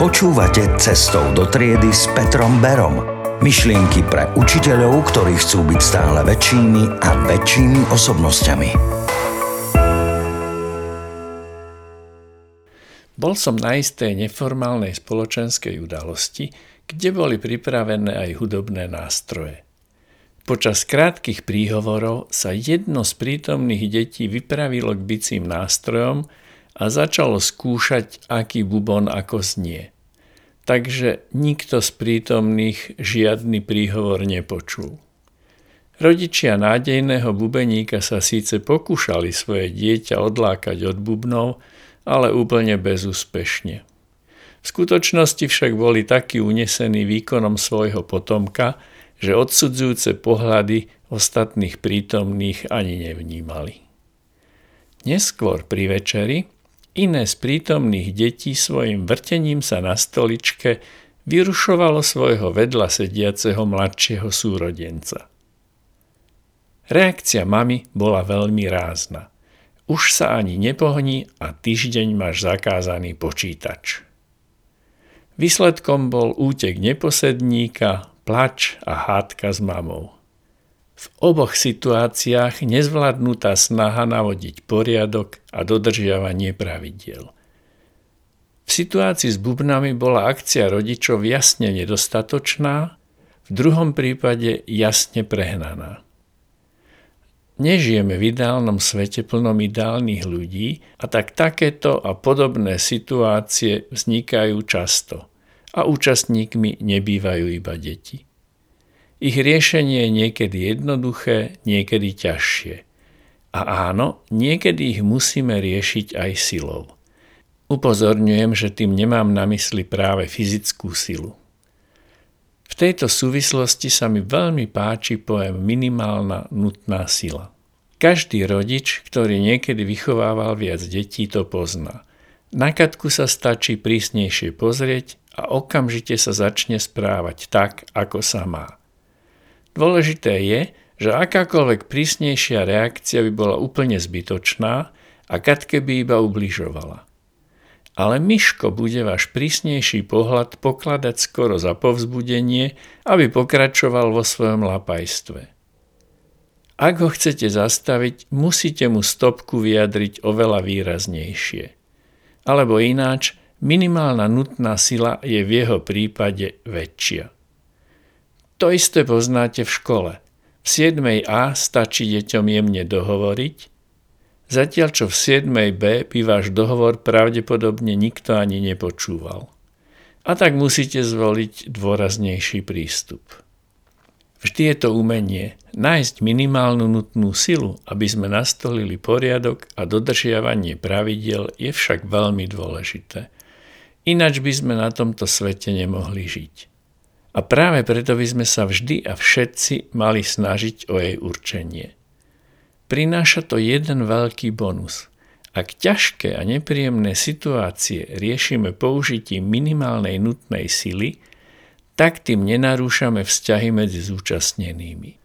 Počúvate Cestou do triedy s Petrom Berom. Myšlienky pre učiteľov, ktorí chcú byť stále väčšími a väčšími osobnosťami. Bol som na istej neformálnej spoločenskej udalosti, kde boli pripravené aj hudobné nástroje. Počas krátkých príhovorov sa jedno z prítomných detí vypravilo k bicím nástrojom a začalo skúšať, aký bubon ako znie. Takže nikto z prítomných žiadny príhovor nepočul. Rodičia nádejného bubeníka sa síce pokúšali svoje dieťa odlákať od bubnov, ale úplne bezúspešne. V skutočnosti však boli takí unesení výkonom svojho potomka, že odsudzujúce pohľady ostatných prítomných ani nevnímali. Neskôr pri večeri Iné z prítomných detí svojim vrtením sa na stoličke vyrušovalo svojho vedľa sediaceho mladšieho súrodenca. Reakcia mamy bola veľmi rázna. Už sa ani nepohni a týždeň máš zakázaný počítač. Výsledkom bol útek neposedníka, plač a hádka s mamou. V oboch situáciách nezvládnutá snaha navodiť poriadok a dodržiavanie pravidiel. V situácii s bubnami bola akcia rodičov jasne nedostatočná, v druhom prípade jasne prehnaná. Nežijeme v ideálnom svete plnom ideálnych ľudí a tak takéto a podobné situácie vznikajú často a účastníkmi nebývajú iba deti. Ich riešenie je niekedy jednoduché, niekedy ťažšie. A áno, niekedy ich musíme riešiť aj silou. Upozorňujem, že tým nemám na mysli práve fyzickú silu. V tejto súvislosti sa mi veľmi páči pojem minimálna nutná sila. Každý rodič, ktorý niekedy vychovával viac detí, to pozná. Na katku sa stačí prísnejšie pozrieť a okamžite sa začne správať tak, ako sa má. Dôležité je, že akákoľvek prísnejšia reakcia by bola úplne zbytočná a Katke by iba ubližovala. Ale Myško bude váš prísnejší pohľad pokladať skoro za povzbudenie, aby pokračoval vo svojom lapajstve. Ak ho chcete zastaviť, musíte mu stopku vyjadriť oveľa výraznejšie. Alebo ináč, minimálna nutná sila je v jeho prípade väčšia. To isté poznáte v škole. V 7. A stačí deťom jemne dohovoriť, zatiaľ čo v 7. B by váš dohovor pravdepodobne nikto ani nepočúval. A tak musíte zvoliť dôraznejší prístup. Vždy je to umenie nájsť minimálnu nutnú silu, aby sme nastolili poriadok a dodržiavanie pravidel je však veľmi dôležité. Ináč by sme na tomto svete nemohli žiť. A práve preto by sme sa vždy a všetci mali snažiť o jej určenie. Prináša to jeden veľký bonus. Ak ťažké a nepríjemné situácie riešime použitím minimálnej nutnej sily, tak tým nenarúšame vzťahy medzi zúčastnenými.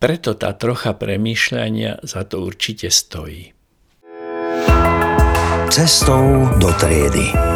Preto tá trocha premýšľania za to určite stojí. Cestou do triedy.